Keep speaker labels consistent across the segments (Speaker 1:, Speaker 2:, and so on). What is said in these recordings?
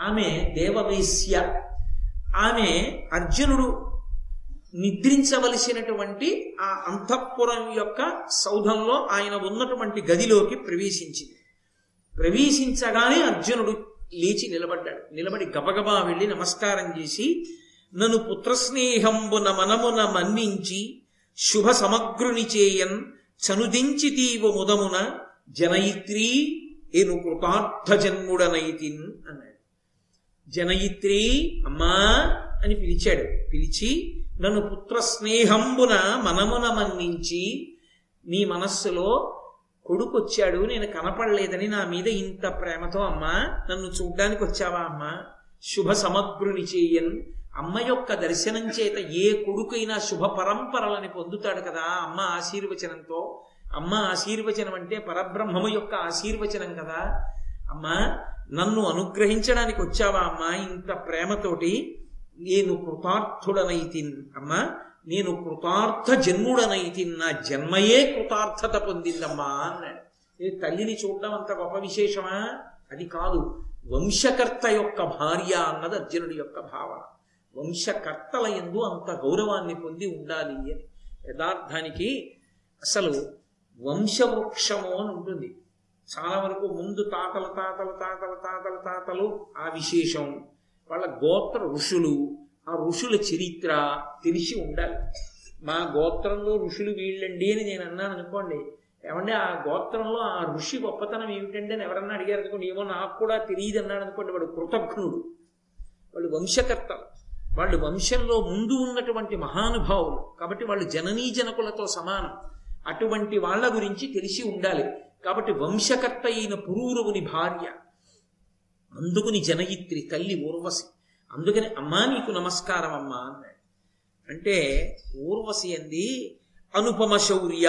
Speaker 1: ఆమె దేవవేశ్య. ఆమె అర్జునుడు నిద్రించవలసినటువంటి ఆ అంతఃపురం యొక్క సౌధంలో ఆయన ఉన్నటువంటి గదిలోకి ప్రవేశించింది. ప్రవేశించగానే అర్జునుడు లేచి నిలబడ్డాడు. నిలబడి గబగబా వెళ్ళి నమస్కారం చేసి నన్ను పుత్రస్నేహంబున మనమున మన్నించి శుభ సమగ్రుని చేయన్ చనుదించి తీవ ముదమున జనయిత్రీ ఎను కృతార్థ జన్ముడనైతిన్ అన్నాడు. జనయిత్రి అమ్మా అని పిలిచాడు. పిలిచి నన్ను పుత్ర స్నేహంబున మనమున మన్నించి నీ మనస్సులో కొడుకొచ్చాడు నేను కనపడలేదని నా మీద ఇంత ప్రేమతో అమ్మా నన్ను చూడ్డానికి వచ్చావా అమ్మా? శుభ సమగ్రుని చేయన్. అమ్మ యొక్క దర్శనం చేత ఏ కొడుకైనా శుభ పరంపరలని పొందుతాడు కదా అమ్మ ఆశీర్వచనంతో. అమ్మ ఆశీర్వచనం అంటే పరబ్రహ్మము యొక్క ఆశీర్వచనం కదా. అమ్మా నన్ను అనుగ్రహించడానికి వచ్చావా అమ్మా? ఇంత ప్రేమతోటి నేను కృతార్థుడనైతిన్ అమ్మా నేను కృతార్థ జన్ముడనైతిన్ నా జన్మయే కృతార్థత పొందిందమ్మా అన్నాడు. ఇది తల్లిని చూడడం అంత గొప్ప విశేషమా? అది కాదు వంశకర్త యొక్క భార్య అన్నది అర్జునుడి యొక్క భావన. వంశకర్తల ఎందు అంత గౌరవాన్ని పొంది ఉండాలి అని. యథార్థానికి అసలు వంశవృక్షము అని ఉంటుంది. చాలా వరకు ముందు తాతల తాతల తాతల తాతల తాతలు ఆ విశేషం. వాళ్ళ గోత్ర ఋషులు ఆ ఋషుల చరిత్ర తెలిసి ఉండాలి. మా గోత్రంలో ఋషులు వీళ్ళండి అని నేను అన్నాను అనుకోండి. ఏమంటే ఆ గోత్రంలో ఆ ఋషి గొప్పతనం ఏమిటంటే అని ఎవరన్నా అడిగారు అనుకోండి ఏమో నాకు కూడా తెలియదు అన్నాడు అనుకోండి వాడు కృతజ్ఞుడు. వాళ్ళు వంశకర్తలు. వాళ్ళు వంశంలో ముందు ఉన్నటువంటి మహానుభావులు. కాబట్టి వాళ్ళు జననీ జనకులతో సమానం. అటువంటి వాళ్ళ గురించి తెలిసి ఉండాలి. కాబట్టి వంశకర్త అయిన పురూరవుని భార్య అందుకుని జనయిత్రి తల్లి ఊర్వశి. అందుకని అమ్మా నీకు నమస్కారం అమ్మా అన్నాడు. అంటే ఊర్వశి అంది అనుపమ శౌర్య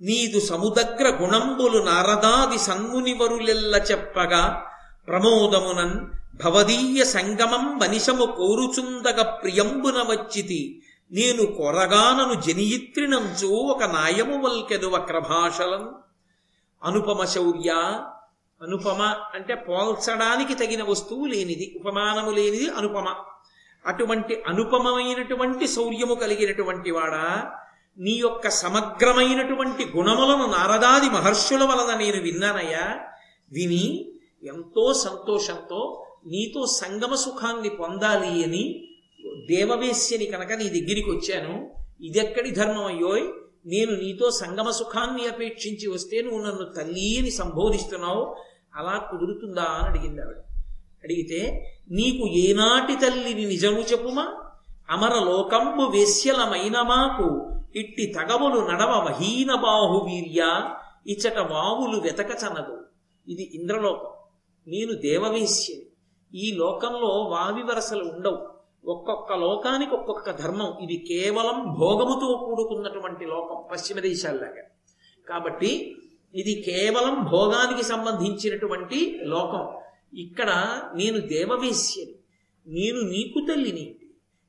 Speaker 1: నీదు సముదగ్ర గుణంబులు నారదాది సన్మునివరులెల్ల చెప్పగా ప్రమోదమునన్ భవదీయ సంగమం వనిశము కోరుచుందగ ప్రియంబున వచ్చితి నేను కొరగానను జనియిత్రినంచు ఒక నాయము వల్కెదు వక్రభాషలం అనుపమ శౌర్య అనుపమ అంటే పోల్చడానికి తగిన వస్తువు లేనిది ఉపమానము లేనిది అనుపమ. అటువంటి అనుపమమైనటువంటి శౌర్యము కలిగినటువంటి వాడా నీ యొక్క సమగ్రమైనటువంటి గుణములను నారదాది మహర్షుల వలన నేను విన్నానయ్యా. విని ఎంతో సంతోషంతో నీతో సంగమ సుఖాన్ని పొందాలి అని దేవవేశ్యని కనుక నీ దగ్గరికి వచ్చాను. ఇదెక్కడి ధర్మం అయ్యోయ్ నేను నీతో సంగమ సుఖాన్ని అపేక్షించి వస్తే నువ్వు నన్ను తల్లి అని సంబోధిస్తున్నావు. అలా కుదురుతుందా అని అడిగింది ఆవిడ. అడిగితే నీకు ఏనాటి తల్లిని నిజము చెప్పుమా? అమర లోకంబు వేశ్యలమైన మాకు ఇట్టి తగవులు నడవ మహీన బాహు వీర్య ఇచ్చట వావులు వెతకచనదు ఇది ఇంద్రలోకం. నేను దేవవేశ్యని. ఈ లోకంలో వావి వరసలు ఉండవు. ఒక్కొక్క లోకానికి ఒక్కొక్క ధర్మం. ఇది కేవలం భోగముతో కూడుకున్నటువంటి లోకం పశ్చిమ దేశాల్లాగా. కాబట్టి ఇది కేవలం భోగానికి సంబంధించినటువంటి లోకం. ఇక్కడ నేను దేవవేశ్యని నేను నీకు తల్లిని.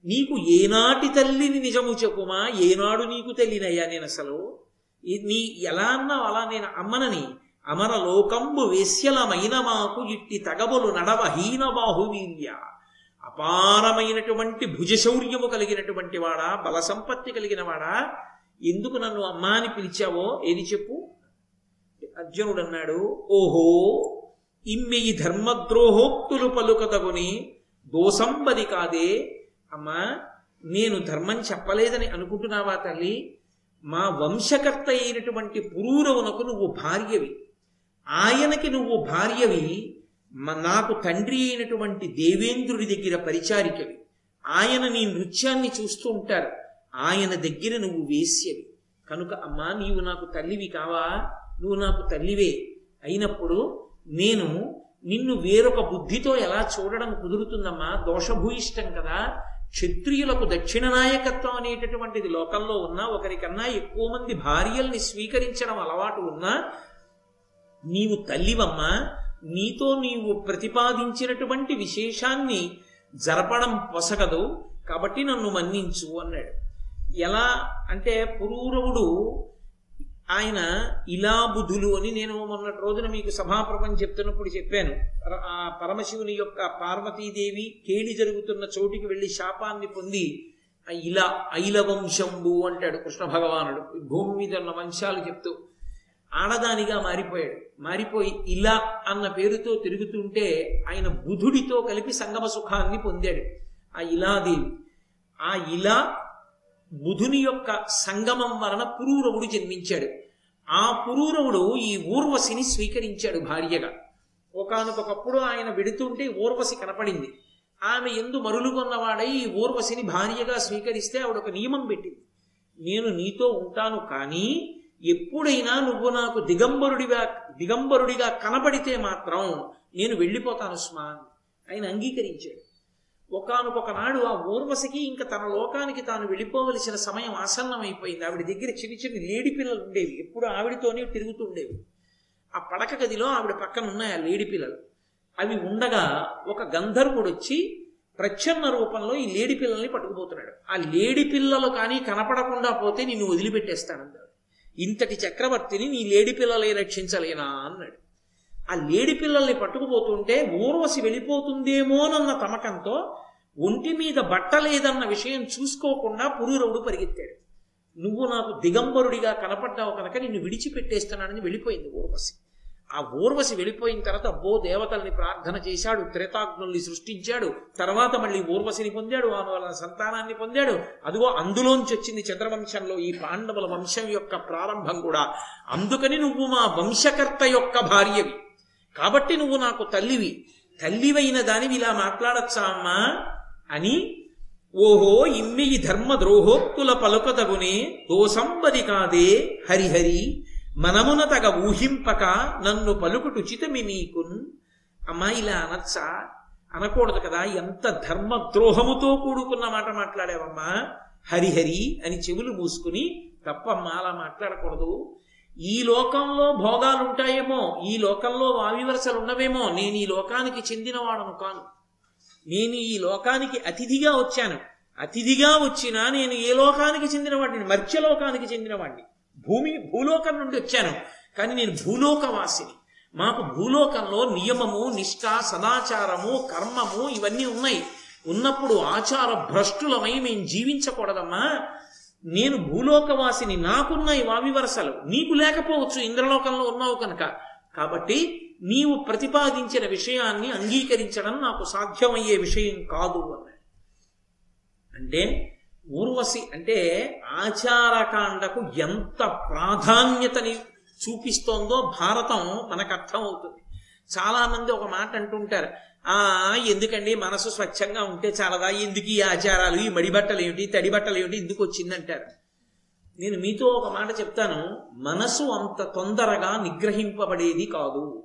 Speaker 1: నీకు ఏనాటి తల్లిని నిజము చెప్పుమా? ఏనాడు నీకు తల్లినయ్యా నేను అసలు? నీ ఎలా అన్నావు? అలా నేను అమ్మనని. అమర లోకంబు వేశ్యలమైన మాకు ఇట్టి తగబులు నడవ హీన బాహువీర్య అపారమైనటువంటి భుజశౌర్యము కలిగినటువంటి వాడా బల సంపత్తి కలిగిన వాడా? ఎందుకు నన్ను అమ్మా అని పిలిచావో ఏది చెప్పు? అర్జునుడు అన్నాడు ఓహో ఇమ్మెయి ధర్మద్రోహోక్తులు పలుకతగుని దోసంబది కాదే. అమ్మా నేను ధర్మం చెప్పలేదని అనుకుంటున్నావా తల్లి? మా వంశకర్త అయినటువంటి పురూరవునకు నువ్వు భార్యవి. ఆయనకి నువ్వు భార్యవి. నాకు తండ్రి అయినటువంటి దేవేంద్రుడి దగ్గర పరిచారికవి. ఆయన నీ నృత్యాన్ని చూస్తూ ఉంటారు. ఆయన దగ్గర నువ్వు వేశ్యవి. కనుక అమ్మా నీవు నాకు తల్లివి కావా? నువ్వు నాకు తల్లివే. అయినప్పుడు నేను నిన్ను వేరొక బుద్ధితో ఎలా చూడడం కుదురుతుందమ్మా? దోషభూయిష్టం కదా. క్షత్రియులకు దక్షిణ నాయకత్వం అనేటటువంటిది లోకంలో ఉన్నా ఒకరికన్నా ఎక్కువ మంది భార్యల్ని స్వీకరించడం అలవాటు ఉన్నా నీవు తల్లివమ్మా నీతో నీవు ప్రతిపాదించినటువంటి విశేషాన్ని జరపడం పొసగదు కాబట్టి నన్ను మన్నించు అన్నాడు. ఎలా అంటే పురూరవుడు ఆయన ఇలా బుధులు అని నేను మొన్నటి రోజున మీకు సభాప్రభం చెప్తున్నప్పుడు చెప్పాను. పర- ఆ పరమశివుని యొక్క పార్వతీదేవి కేలి జరుగుతున్న చోటికి వెళ్ళి శాపాన్ని పొంది ఇలా ఐల వంశంబు అంటాడు కృష్ణ భగవానుడు. భూమి మీద ఉన్న వంశాలు చెప్తూ ఆడదానిగా మారిపోయాడు. మారిపోయి ఇలా అన్న పేరుతో తిరుగుతుంటే ఆయన బుధుడితో కలిపి సంగమ సుఖాన్ని పొందాడు. ఆ ఇలాదేవి. ఆ ఇలా బుధుని యొక్క సంగమం వలన పురూరవుడు జన్మించాడు. ఆ పురూరవుడు ఈ ఊర్వశిని స్వీకరించాడు భార్యగా. ఒకనకొకప్పుడు ఆయన వెడుతుంటే ఊర్వశి కనపడింది. ఆమె ఎందు మరులుగొన్నవాడై ఈ ఊర్వశిని భార్యగా స్వీకరిస్తే ఆవిడ ఒక నియమం పెట్టింది. నేను నీతో ఉంటాను కానీ ఎప్పుడైనా నువ్వు నాకు దిగంబరుడిగా దిగంబరుడిగా కనబడితే మాత్రం నేను వెళ్ళిపోతాను స్మా ఆయన అంగీకరించాడు. ఒకానొక నాడు ఆ ఊర్వశకి ఇంకా తన లోకానికి తాను వెళ్ళిపోవలసిన సమయం ఆసన్నమైపోయింది. ఆవిడ దగ్గర చిన్న చిన్న లేడి పిల్లలు ఉండేవి. ఎప్పుడు ఆవిడతోనే తిరుగుతూ ఉండేవి. ఆ పడక గదిలో ఆవిడ పక్కన ఉన్నాయి ఆ లేడి పిల్లలు. అవి ఉండగా ఒక గంధర్వుడు వచ్చి ప్రచ్ఛన్న రూపంలో ఈ లేడి పిల్లల్ని పట్టుకుపోతున్నాడు. ఆ లేడి పిల్లలు కానీ కనపడకుండా పోతే నిన్ను వదిలిపెట్టేస్తానన్నాడు ఇంతటి చక్రవర్తిని నీ లేడి పిల్లలే రక్షించలేనా అన్నాడు. ఆ లేడి పిల్లల్ని పట్టుకుపోతుంటే ఊర్వశి వెళ్ళిపోతుందేమోనన్న తమకంతో ఒంటి మీద బట్ట లేదన్న విషయం చూసుకోకుండా పురూరవుడు పరిగెత్తాడు. నువ్వు నాకు దిగంబరుడిగా కనపడ్డావు కనుక నిన్ను విడిచిపెట్టేస్తున్నానని వెళ్ళిపోయింది ఊర్వశి. ఆ ఊర్వశి వెళ్ళిపోయిన తర్వాత అబ్బో దేవతల్ని ప్రార్థన చేశాడు త్రేతాగ్నుల్ని సృష్టించాడు తర్వాత మళ్ళీ ఊర్వశిని పొందాడు ఆమె వలన సంతానాన్ని పొందాడు. అదిగో అందులోంచి వచ్చింది చంద్రవంశంలో ఈ పాండవుల వంశం యొక్క ప్రారంభం కూడా. అందుకని నువ్వు మా వంశకర్త యొక్క భార్యవి. కాబట్టి నువ్వు నాకు తల్లివి. తల్లివైన దానివి ఇలా మాట్లాడచ్చా అమ్మా? అని ఓహో ఇమ్మి ధర్మ ద్రోహోక్తుల పలుకదగునే దోసంబది కాదే హరిహరి మనమున తగ ఊహింపక నన్ను పలుకుటు చితమి నీకున్. అమ్మా ఇలా అనొచ్చా? అనకూడదు కదా ఎంత ధర్మద్రోహముతో కూడుకున్న మాట మాట్లాడావమ్మా? హరిహరి అని చెవులు మూసుకుని తప్పమ్మా అలా మాట్లాడకూడదు. ఈ లోకంలో భోగాలుంటాయేమో ఈ లోకంలో వావివరసలు ఉన్నవేమో నేను ఈ లోకానికి చెందినవాడను కాను. నేను ఈ లోకానికి అతిథిగా వచ్చాను. అతిథిగా వచ్చినా నేను ఏ లోకానికి చెందినవాడిని? మర్త్యలోకానికి చెందినవాడిని. భూమి భూలోకం నుండి వచ్చాను. కానీ నేను భూలోకవాసిని. మాకు భూలోకంలో నియమము నిష్ఠ సదాచారము కర్మము ఇవన్నీ ఉన్నాయి. ఉన్నప్పుడు ఆచార భ్రష్టులమై మేము జీవించకూడదమ్మా. నేను భూలోకవాసిని. నాకున్నాయి వావివరసలు. నీకు లేకపోవచ్చు. ఇంద్రలోకంలో ఉన్నావు కనుక. కాబట్టి నీవు ప్రతిపాదించిన విషయాన్ని అంగీకరించడం నాకు సాధ్యమయ్యే విషయం కాదు అన్నాడు. అంటే ఊర్వశి అంటే ఆచారకాండకు ఎంత ప్రాధాన్యతని చూపిస్తోందో భారతం మనకు అర్థమవుతుంది. చాలా మంది ఒక మాట అంటుంటారు ఆ ఎందుకండి మనసు స్వచ్ఛంగా ఉంటే చాలదా? ఎందుకు ఈ ఆచారాలు ఈ మడి బట్టలు ఏమిటి తడి బట్టలు ఏమిటి ఎందుకు వచ్చిందంటారు? నేను మీతో ఒక మాట చెప్తాను మనసు అంత తొందరగా నిగ్రహింపబడేది కాదు.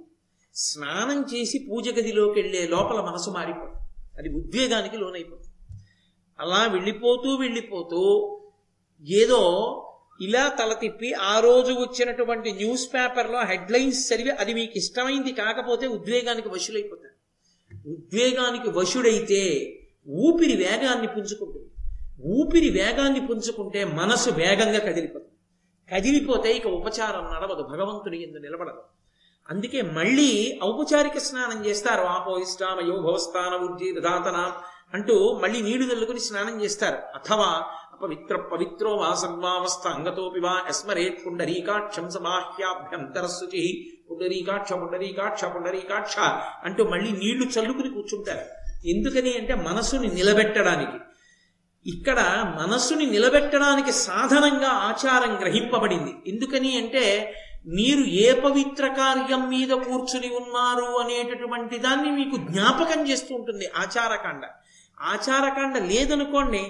Speaker 1: స్నానం చేసి పూజ గదిలోకి వెళ్ళే లోపల మనసు మారిపోతుంది. అది ఉద్వేగానికి లోనైపోతుంది. అలా వెళ్ళిపోతూ వెళ్ళిపోతూ ఏదో ఇలా తల తిప్పి ఆ రోజు వచ్చినటువంటి న్యూస్ పేపర్లో హెడ్లైన్స్ చదివి అది మీకు ఇష్టమైంది కాకపోతే ఉద్వేగానికి వశులైపోతారు. ఉద్వేగానికి వశుడైతే ఊపిరి వేగాన్ని పుంజుకుంటుంది. ఊపిరి వేగాన్ని పుంజుకుంటే మనసు వేగంగా కదిలిపోతుంది. కదిలిపోతే ఇక ఉపచారం నడవదు భగవంతుని ఎందు నిలబడదు. అందుకే మళ్ళీ ఔపచారిక స్నానం చేస్తారు. ఆపోయిష్టామయో భవస్థాన ఉజ్జి దాతన అంటూ మళ్ళీ నీళ్ళు చల్లుకుని స్నానం చేస్తారు. అథవా అపవిత్ర పవిత్రో వా సర్వావస్థ అంగతోపి వా ఎస్మరేత్ పుండరీకాక్షం సమాహ్యాభ్యంతరస్సుచి. పుండరీకాక్ష పుండరీకాక్ష పుండరీకాక్ష అంటూ మళ్ళీ నీళ్ళు చల్లుకుని కూర్చుంటారు. ఎందుకని అంటే మనసుని నిలబెట్టడానికి. ఇక్కడ మనస్సుని నిలబెట్టడానికి సాధనంగా ఆచారం గ్రహింపబడింది. ఎందుకని అంటే మీరు ఏ పవిత్ర కార్యం మీద కూర్చుని ఉన్నారు అనేటటువంటి దాన్ని మీకు జ్ఞాపకం చేస్తూ ఉంటుంది ఆచారకాండ. ఆచారకాండ లేదనుకోండి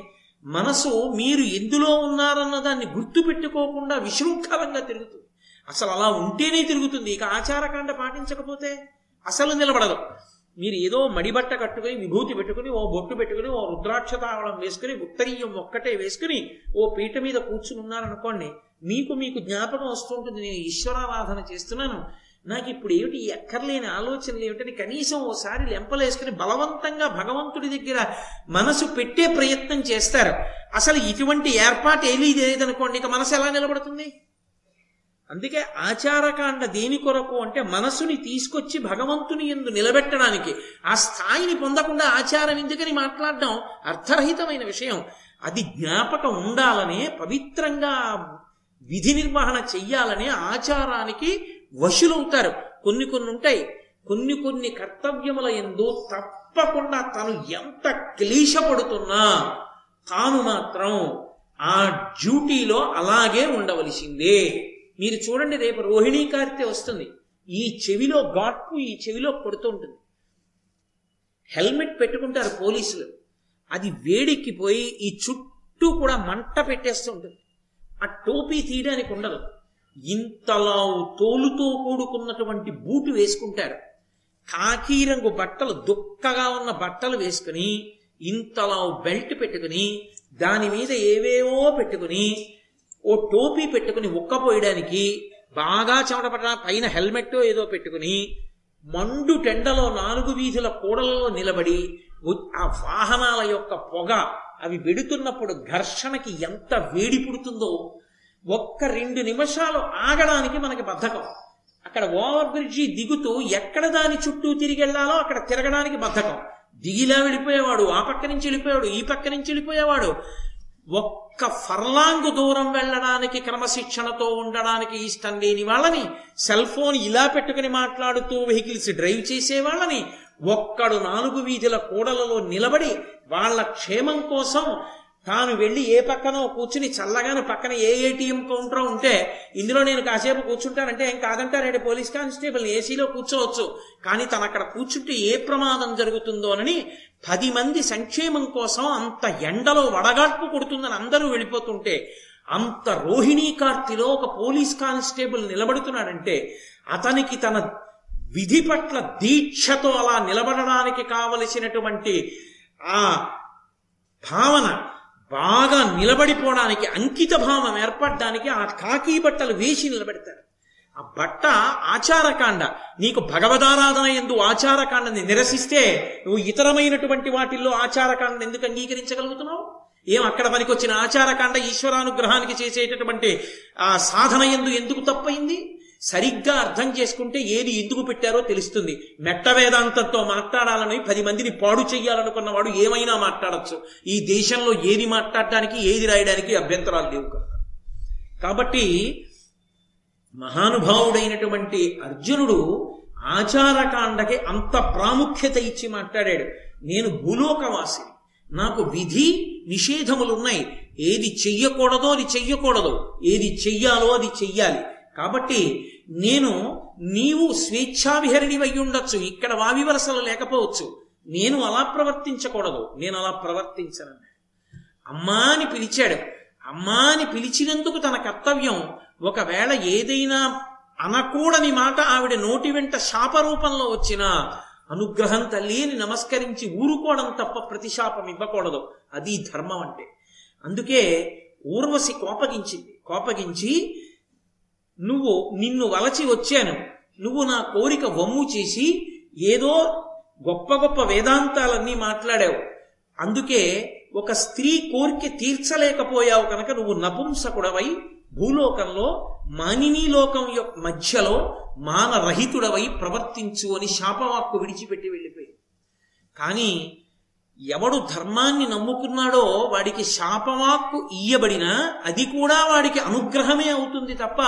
Speaker 1: మనసు మీరు ఎందులో ఉన్నారన్న దాన్ని గుర్తు పెట్టుకోకుండా విశృంఖలంగా తిరుగుతుంది. అసలు అలా ఉంటేనే తిరుగుతుంది. ఇక ఆచారకాండ పాటించకపోతే అసలు నిలబడదు. మీరు ఏదో మడిబట్ట కట్టుకుని విభూతి పెట్టుకుని ఓ బొట్టు పెట్టుకుని ఓ రుద్రాక్ష తావళం వేసుకుని ఉత్తరీయం ఒక్కటే వేసుకుని ఓ పీట మీద కూర్చుని ఉన్నారనుకోండి మీకు మీకు జ్ఞాపకం వస్తుంటుంది నేను ఈశ్వరారాధన చేస్తున్నాను నాకు ఇప్పుడు ఏమిటి ఎక్కర్లేని ఆలోచనలు ఏమిటని కనీసం ఓసారి లెంపలేసుకుని బలవంతంగా భగవంతుడి దగ్గర మనసు పెట్టే ప్రయత్నం చేస్తారు. అసలు ఇటువంటి ఏర్పాటు ఏమీ లేదనుకోండి ఇక మనసు ఎలా నిలబడుతుంది? అందుకే ఆచారకాండ దేని కొరకు అంటే మనసుని తీసుకొచ్చి భగవంతుని ఎందు నిలబెట్టడానికి. ఆ స్థాయిని పొందకుండా ఆచారం ఎందుకని మాట్లాడడం అర్థరహితమైన విషయం. అది జ్ఞాపకం ఉండాలనే పవిత్రంగా విధి నిర్వహణ చెయ్యాలనే ఆచారానికి వశులవుతారు కొన్ని కొన్ని ఉంటాయి. కొన్ని కొన్ని కర్తవ్యముల ఎందు తప్పకుండా తను ఎంత క్లీశపడుతున్నా తాను మాత్రం ఆ డ్యూటీలో అలాగే ఉండవలసిందే. మీరు చూడండి రేపు రోహిణీ కార్తె వస్తుంది. ఈ చెవిలో గాట్పు ఈ చెవిలో కొడుతూ ఉంటుంది. హెల్మెట్ పెట్టుకుంటారు పోలీసులు. అది వేడెక్కిపోయి ఈ చుట్టూ కూడా మంట పెట్టేస్తూ ఉంటుంది. ఆ టోపీ తీయడానికి ఉండదు. ఇంతలావు తోలుతో కూడుకున్నటువంటి బూటు వేసుకుంటారు కాకి రంగు బట్టలు దుక్కగా ఉన్న బట్టలు వేసుకుని ఇంతలావు బెల్ట్ పెట్టుకుని దాని మీద ఏవేవో పెట్టుకుని ఓ టోపీ పెట్టుకుని ఉక్కపోయడానికి బాగా చెమటపడ పైన హెల్మెట్ ఏదో పెట్టుకుని మండు టెండలో నాలుగు వీధుల కూడలలో నిలబడి ఆ వాహనాల యొక్క పొగ అవి వెడుతున్నప్పుడు ఘర్షణకి ఎంత వేడి పుడుతుందో ఒక్క రెండు నిమిషాలు ఆగడానికి మనకి బద్ధకం. అక్కడ ఓవర్ బ్రిడ్జి దిగుతూ ఎక్కడ దాని చుట్టూ తిరిగి వెళ్ళాలో అక్కడ తిరగడానికి బద్ధకం. దిగిలా వెళ్ళిపోయేవాడు ఆ పక్క నుంచి వెళ్ళిపోయాడు ఈ పక్క నుంచి వెళ్ళిపోయేవాడు. ఒక్క ఫర్లాంగ్ దూరం వెళ్ళడానికి క్రమశిక్షణతో ఉండడానికి ఇష్టం లేని వాళ్ళని సెల్ ఫోన్ ఇలా పెట్టుకుని మాట్లాడుతూ వెహికల్స్ డ్రైవ్ చేసే వాళ్ళని ఒక్కడు నాలుగు వీధుల కూడలలో నిలబడి వాళ్ళ క్షేమం కోసం తాను వెళ్ళి ఏ పక్కనో కూర్చుని చల్లగానే పక్కన ఏ ఏటీఎం కౌంటర్ ఉంటే ఇందులో నేను కాసేపు కూర్చుంటానంటే ఏం కాదంటారండి పోలీస్ కానిస్టేబుల్ ఏసీలో కూర్చోవచ్చు. కానీ తను అక్కడ కూర్చుంటే ఏ ప్రమాదం జరుగుతుందోనని పది మంది సంక్షేమం కోసం అంత ఎండలో వడగాడ్పు కొడుతుందని అందరూ వెళ్ళిపోతుంటే అంత రోహిణీ కార్తిలో ఒక పోలీస్ కానిస్టేబుల్ నిలబడుతున్నాడంటే అతనికి తన విధి పట్ల దీక్షతో అలా నిలబడడానికి కావలసినటువంటి ఆ భావన బాగా నిలబడిపోవడానికి అంకిత భావం ఏర్పడడానికి ఆ కాకి బట్టలు వేసి నిలబెడతారు. ఆ బట్ట ఆచారకాండ. నీకు భగవదారాధన ఎందు ఆచారకాండని నిరసిస్తే నువ్వు ఇతరమైనటువంటి వాటిల్లో ఆచారకాండను ఎందుకు అంగీకరించగలుగుతున్నావు? ఏం అక్కడ పనికొచ్చిన ఆచారకాండ ఈశ్వరానుగ్రహానికి చేసేటటువంటి ఆ సాధన ఎందు ఎందుకు తప్పయింది సరిగ్గా అర్థం చేసుకుంటే ఏది ఎందుకు పెట్టారో తెలుస్తుంది. మెట్ట వేదాంతంతో మాట్లాడాలని పది మందిని పాడు చెయ్యాలనుకున్నవాడు ఏమైనా మాట్లాడచ్చు. ఈ దేశంలో ఏది మాట్లాడడానికి ఏది రాయడానికి అభ్యంతరాలు లేవు కదా. కాబట్టి మహానుభావుడైనటువంటి అర్జునుడు ఆచారకాండకి అంత ప్రాముఖ్యత ఇచ్చి మాట్లాడాడు. నేను భూలోకవాసిని. నాకు విధి నిషేధములు ఉన్నాయి ఏది చెయ్యకూడదో అది చెయ్యకూడదు. ఏది చెయ్యాలో అది చెయ్యాలి. కాబట్టి నేను నీవు స్వేచ్ఛావిహరిణి అయి ఉండొచ్చు ఇక్కడ వావివరసలు లేకపోవచ్చు. నేను అలా ప్రవర్తించకూడదు. నేను అలా ప్రవర్తించనన్నాడు అమ్మా అని పిలిచాడు. అమ్మా అని పిలిచినందుకు తన కర్తవ్యం ఒకవేళ ఏదైనా అనకూడని మాట ఆవిడ నోటి వెంట శాపరూపంలో వచ్చిన అనుగ్రహం తల్లి అని నమస్కరించి ఊరుకోవడం తప్ప ప్రతిశాపం ఇవ్వకూడదు. అది ధర్మం అంటే. అందుకే ఊర్వశి కోపగించింది. కోపగించి నువ్వు నిన్ను వలచి వచ్చాను. నువ్వు నా కోరిక వమ్ము చేసి ఏదో గొప్ప గొప్ప వేదాంతాలన్నీ మాట్లాడావు. అందుకే ఒక స్త్రీ కోరిక తీర్చలేకపోయావు కనుక నువ్వు నపుంసకుడవై భూలోకంలో మానినీ లోకం యొక్క మధ్యలో మానరహితుడవై ప్రవర్తించు అని శాపవాక్కు విడిచిపెట్టి వెళ్ళిపోయి కానీ ఎవడు ధర్మాన్ని నమ్ముకున్నాడో వాడికి శాపవాక్కు ఇయ్యబడినా అది కూడా వాడికి అనుగ్రహమే అవుతుంది తప్ప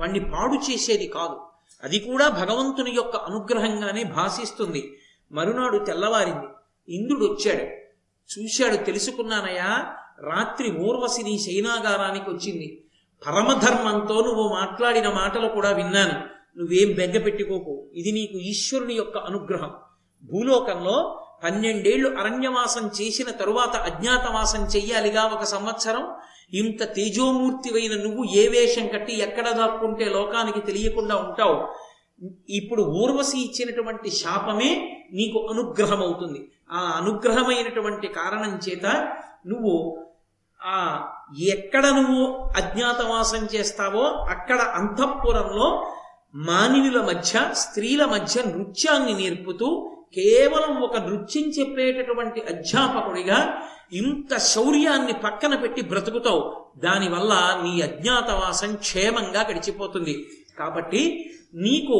Speaker 1: వాణ్ణి పాడు చేసేది కాదు. అది కూడా భగవంతుని యొక్క అనుగ్రహంగానే భాషిస్తుంది. మరునాడు తెల్లవారింది. ఇంద్రుడు వచ్చాడు. చూశాడు తెలుసుకున్నానయ్యా రాత్రి ఊర్వశి నీ శైనాగారానికి వచ్చింది. పరమధర్మంతో నువ్వు మాట్లాడిన మాటలు కూడా విన్నాను. నువ్వేం బెగ్గ పెట్టుకోకు ఇది నీకు ఈశ్వరుని యొక్క అనుగ్రహం. భూలోకంలో పన్నెండేళ్ళు అరణ్యవాసం చేసిన తరువాత అజ్ఞాతవాసం చెయ్యాలిగా ఒక సంవత్సరం. ఇంత తేజోమూర్తివైన నువ్వు ఏ వేషం కట్టి ఎక్కడ దాక్కుంటే లోకానికి తెలియకుండా ఉంటావు? ఇప్పుడు ఊర్వశి ఇచ్చినటువంటి శాపమే నీకు అనుగ్రహం అవుతుంది ఆ అనుగ్రహమైనటువంటి కారణం చేత నువ్వు ఆ ఎక్కడ నువ్వు అజ్ఞాతవాసం చేస్తావో అక్కడ అంతఃపురంలో మానవుల మధ్య స్త్రీల మధ్య నృత్యాన్ని నేర్పుతూ కేవలం ఒక నృత్యం చెప్పేటటువంటి అధ్యాపకుడిగా ఇంత శౌర్యాన్ని పక్కన పెట్టి బ్రతుకుతావు దానివల్ల నీ అజ్ఞాతవాసం క్షేమంగా గడిచిపోతుంది. కాబట్టి నీకు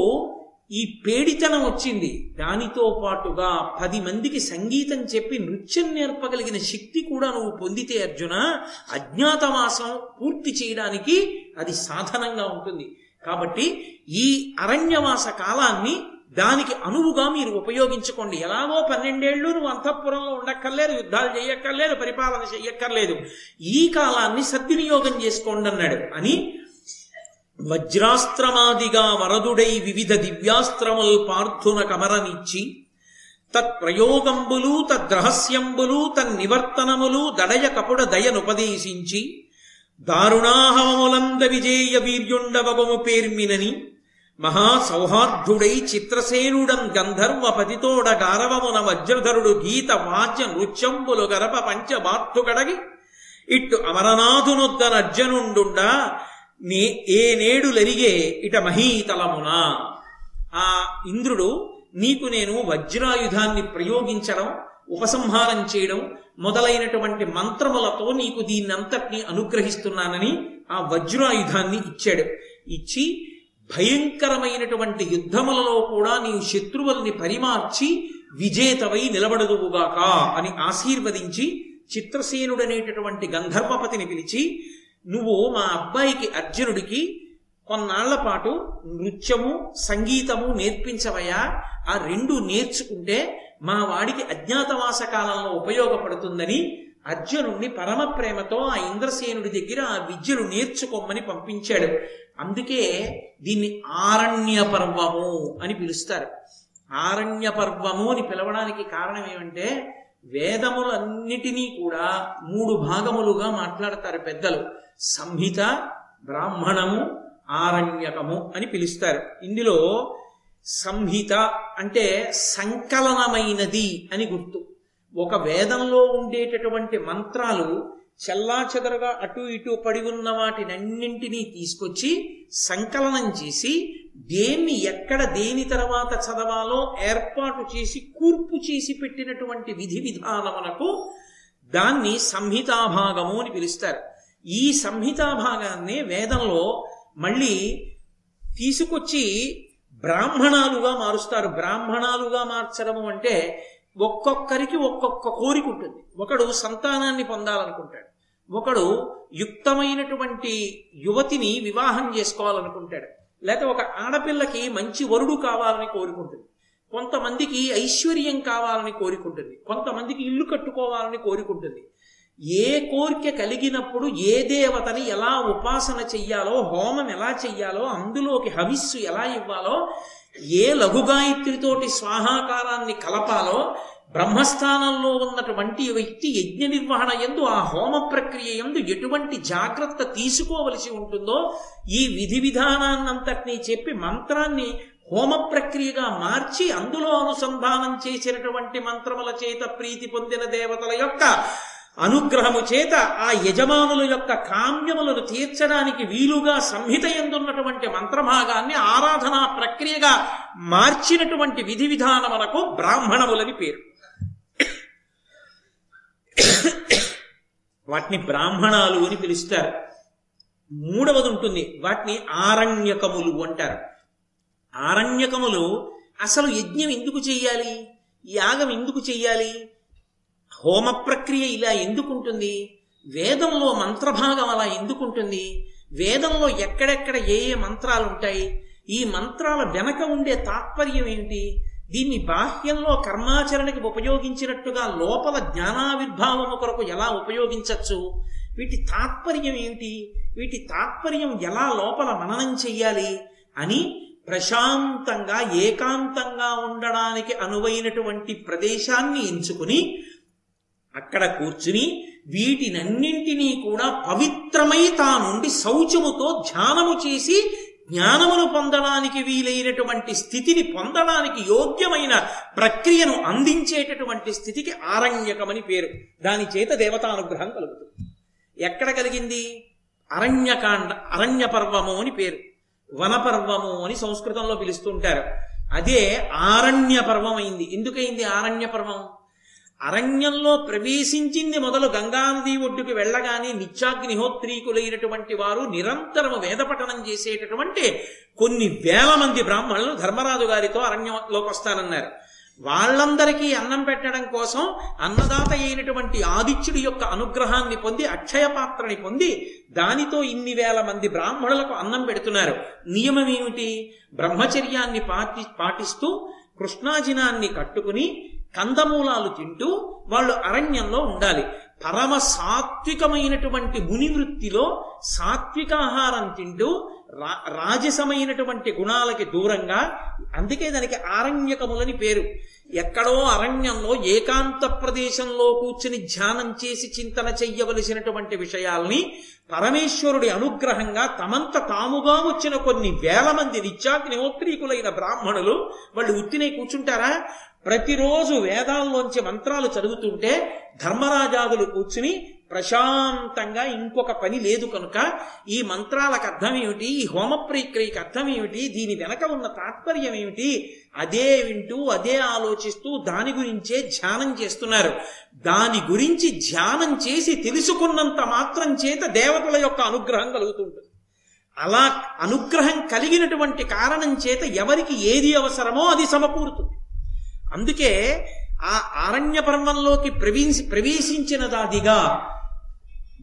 Speaker 1: ఈ పేడితనం వచ్చింది. దానితో పాటుగా పది మందికి సంగీతం చెప్పి నృత్యం నేర్పగలిగిన శక్తి కూడా నువ్వు పొందితే అర్జున అజ్ఞాతవాసం పూర్తి చేయడానికి అది సాధనంగా ఉంటుంది. కాబట్టి ఈ అరణ్యవాస కాలాన్ని దానికి అనువుగా మీరు ఉపయోగించుకోండి. ఎలాగో పన్నెండేళ్ళు నువ్వు అంతఃపురంలో ఉండక్కర్లేదు యుద్ధాలు చేయక్కర్లేదు పరిపాలన చేయక్కర్లేదు. ఈ కాలాన్ని సద్వినియోగం చేసుకోండి అన్నాడు. అని వజ్రాస్త్రమాదిగా వరదుడై వివిధ దివ్యాస్త్రముల్ పార్థున కమరనిచ్చి తత్ప్రయోగంబులు తద్రహస్యంబులు తన్నివర్తనములు దడయ కపుడ దయనుపదేశించి దారుణాహవములంద విజేయ వీర్యుండవగము పేర్మినని మహాసౌహార్ధుడై చిత్రసేనుడం గంధర్వ పతితోడ గారవమున వజ్రధరుడు గీత వాద్య నృత్యంబులు గరప పంచబార్తు ఇట్టు అమరనాథునొద్దన నర్జనుండుండా నే ఏ నేడులరిగే ఇట మహీతలమున. ఆ ఇంద్రుడు నీకు నేను వజ్రాయుధాన్ని ప్రయోగించడం ఉపసంహారం చేయడం మొదలైనటువంటి మంత్రములతో నీకు దీన్నంతటినీ అనుగ్రహిస్తున్నానని ఆ వజ్రాయుధాన్ని ఇచ్చాడు. ఇచ్చి భయంకరమైనటువంటి యుద్ధములలో కూడా నీ శత్రువుల్ని పరిమార్చి విజేతవై నిలబడదువుగాక అని ఆశీర్వదించి చిత్రసేనుడనేటటువంటి గంధర్వపతిని పిలిచి నువ్వు మా అబ్బాయికి అర్జునుడికి కొన్నాళ్ళ పాటు నృత్యము సంగీతము నేర్పించవయా ఆ రెండు నేర్చుకుంటే మా వాడికి అజ్ఞాతవాస కాలంలో ఉపయోగపడుతుందని అర్జునుణ్ణి పరమ ప్రేమతో ఆ ఇంద్రసేనుడి దగ్గర ఆ విద్యను నేర్చుకోమని పంపించాడు. అందుకే దీన్ని ఆరణ్య పర్వము అని పిలుస్తారు. ఆరణ్య పర్వము అని పిలవడానికి కారణం ఏమంటే వేదములన్నిటినీ కూడా మూడు భాగములుగా మాట్లాడతారు పెద్దలు. సంహిత బ్రాహ్మణము ఆరణ్యకము అని పిలుస్తారు. ఇందులో సంహిత అంటే సంకలనమైనది అని గుర్తు. ఒక వేదంలో ఉండేటటువంటి మంత్రాలు చెల్లాచెదరగా అటు ఇటు పడి ఉన్న వాటినన్నింటినీ తీసుకొచ్చి సంకలనం చేసి దేన్ని ఎక్కడ దేని తర్వాత చదవాలో ఏర్పాటు చేసి కూర్పు చేసి పెట్టినటువంటి విధి విధానమునకు దాన్ని సంహితాభాగము అని పిలుస్తారు. ఈ సంహితాభాగాన్ని వేదంలో మళ్ళీ తీసుకొచ్చి బ్రాహ్మణాలుగా మారుస్తారు. బ్రాహ్మణాలుగా మార్చడము అంటే ఒక్కొక్కరికి ఒక్కొక్క కోరిక ఉంటుంది. ఒకడు సంతానాన్ని పొందాలనుకుంటాడు. ఒకడు యుక్తమైనటువంటి యువతిని వివాహం చేసుకోవాలనుకుంటాడు. లేకపోతే ఒక ఆడపిల్లకి మంచి వరుడు కావాలని కోరుకుంటుంది. కొంతమందికి ఐశ్వర్యం కావాలని కోరుకుంటుంది. కొంతమందికి ఇల్లు కట్టుకోవాలని కోరుకుంటుంది. ఏ కోరిక కలిగినప్పుడు ఏ దేవతని ఎలా ఉపాసన చెయ్యాలో హోమం ఎలా చెయ్యాలో అందులోకి హవిస్సు ఎలా ఇవ్వాలో ఏ లఘుగాయత్రితోటి స్వాహాకారాన్ని కలపాలో బ్రహ్మస్థానంలో ఉన్నటువంటి వ్యక్తి యజ్ఞ నిర్వహణ ఎందు ఆ హోమ ప్రక్రియ ఎందు ఎటువంటి జాగ్రత్త తీసుకోవలసి ఉంటుందో ఈ విధి విధానాన్నంతటినీ చెప్పి మంత్రాన్ని హోమ ప్రక్రియగా మార్చి అందులో అనుసంధానం చేసినటువంటి మంత్రముల చేత ప్రీతి పొందిన దేవతల యొక్క అనుగ్రహము చేత ఆ యజమానుల యొక్క కామ్యములను తీర్చడానికి వీలుగా సంహిత ఎందున్నటువంటి మంత్రభాగాన్ని ఆరాధనా ప్రక్రియగా మార్చినటువంటి విధి విధానములకు బ్రాహ్మణములని పేరు. వాటిని బ్రాహ్మణాలు అని పిలుస్తారు. మూడవది ఉంటుంది వాటిని ఆరణ్యకములు అంటారు. ఆరణ్యకములు అసలు యజ్ఞం ఎందుకు చెయ్యాలి యాగం ఎందుకు చెయ్యాలి హోమ ప్రక్రియ ఇలా ఎందుకుంటుంది? వేదంలో మంత్రభాగం అలా ఎందుకుంటుంది? వేదంలో ఎక్కడెక్కడ ఏ ఏ మంత్రాలు ఉంటాయి ఈ మంత్రాల వెనక ఉండే తాత్పర్యం ఏమిటి దీన్ని బాహ్యంలో కర్మాచరణకి ఉపయోగించినట్టుగా లోపల జ్ఞానావిర్భావము కొరకు ఎలా ఉపయోగించవచ్చు వీటి తాత్పర్యం ఏమిటి వీటి తాత్పర్యం ఎలా లోపల మననం చెయ్యాలి? అని ప్రశాంతంగా ఏకాంతంగా ఉండడానికి అనువైనటువంటి ప్రదేశాన్ని ఎంచుకుని అక్కడ కూర్చుని వీటినన్నింటినీ కూడా పవిత్రమై తానుండి శౌచముతో ధ్యానము చేసి జ్ఞానమును పొందడానికి వీలైనటువంటి స్థితిని పొందడానికి యోగ్యమైన ప్రక్రియను అందించేటటువంటి స్థితికి ఆరణ్యకమని పేరు. దాని చేత దేవతానుగ్రహం కలుగుతుంది. ఎక్కడ కలిగింది? అరణ్యకాండ అరణ్య పర్వము అని పేరు. వనపర్వము అని సంస్కృతంలో పిలుస్తుంటారు. అదే ఆరణ్య పర్వం అయింది. ఎందుకైంది ఆరణ్య పర్వం అరణ్యంలో ప్రవేశించింది మొదలు గంగానది ఒడ్డుకి వెళ్ళగానే నిత్యాగ్నిహోత్రీకులైనటువంటి వారు నిరంతరము వేదపఠనం చేసేటటువంటి కొన్ని వేల మంది బ్రాహ్మణులు ధర్మరాజు గారితో అరణ్యంలోకి వస్తానన్నారు. వాళ్ళందరికీ అన్నం పెట్టడం కోసం అన్నదాత అయినటువంటి ఆదిత్యుడి యొక్క అనుగ్రహాన్ని పొంది అక్షయ పాత్రని పొంది దానితో ఇన్ని వేల మంది బ్రాహ్మణులకు అన్నం పెడుతున్నారు. నియమం ఏమిటి బ్రహ్మచర్యాన్ని పాటి పాటిస్తూ కృష్ణాజినాన్ని కట్టుకుని కందమూలాలు తింటూ వాళ్ళు అరణ్యంలో ఉండాలి. పరమ సాత్వికమైనటువంటి ముని వృత్తిలో సాత్వికాహారం తింటూ రా రాజసమైనటువంటి గుణాలకి దూరంగా అందుకే దానికి ఆరణ్యకములని పేరు. ఎక్కడో అరణ్యంలో ఏకాంత ప్రదేశంలో కూర్చుని ధ్యానం చేసి చింతన చెయ్యవలసినటువంటి విషయాల్ని పరమేశ్వరుడి అనుగ్రహంగా తమంత తాముగా వచ్చిన కొన్ని వేల మంది నిత్యాగ్నిహోత్రీకులైన బ్రాహ్మణులు వాళ్ళు ఉత్తినే కూర్చుంటారా? ప్రతిరోజు వేదాల్లోంచి మంత్రాలు చదువుతుంటే ధర్మరాజాదులు కూర్చుని ప్రశాంతంగా ఇంకొక పని లేదు కనుక ఈ మంత్రాలకు అర్థం ఏమిటి? ఈ హోమ ప్రక్రియకి అర్థం ఏమిటి? దీని వెనక ఉన్న తాత్పర్యం ఏమిటి? అదే వింటూ అదే ఆలోచిస్తూ దాని గురించే ధ్యానం చేస్తున్నారు. దాని గురించి ధ్యానం చేసి తెలుసుకున్నంత మాత్రం చేత దేవతల యొక్క అనుగ్రహం కలుగుతుంటుంది. అలా అనుగ్రహం కలిగినటువంటి కారణం చేత ఎవరికి ఏది అవసరమో అది సమకూరుతుంది. అందుకే ఆ ఆరణ్య పర్వంలోకి ప్రవేశి ప్రవేశించినదాదిగా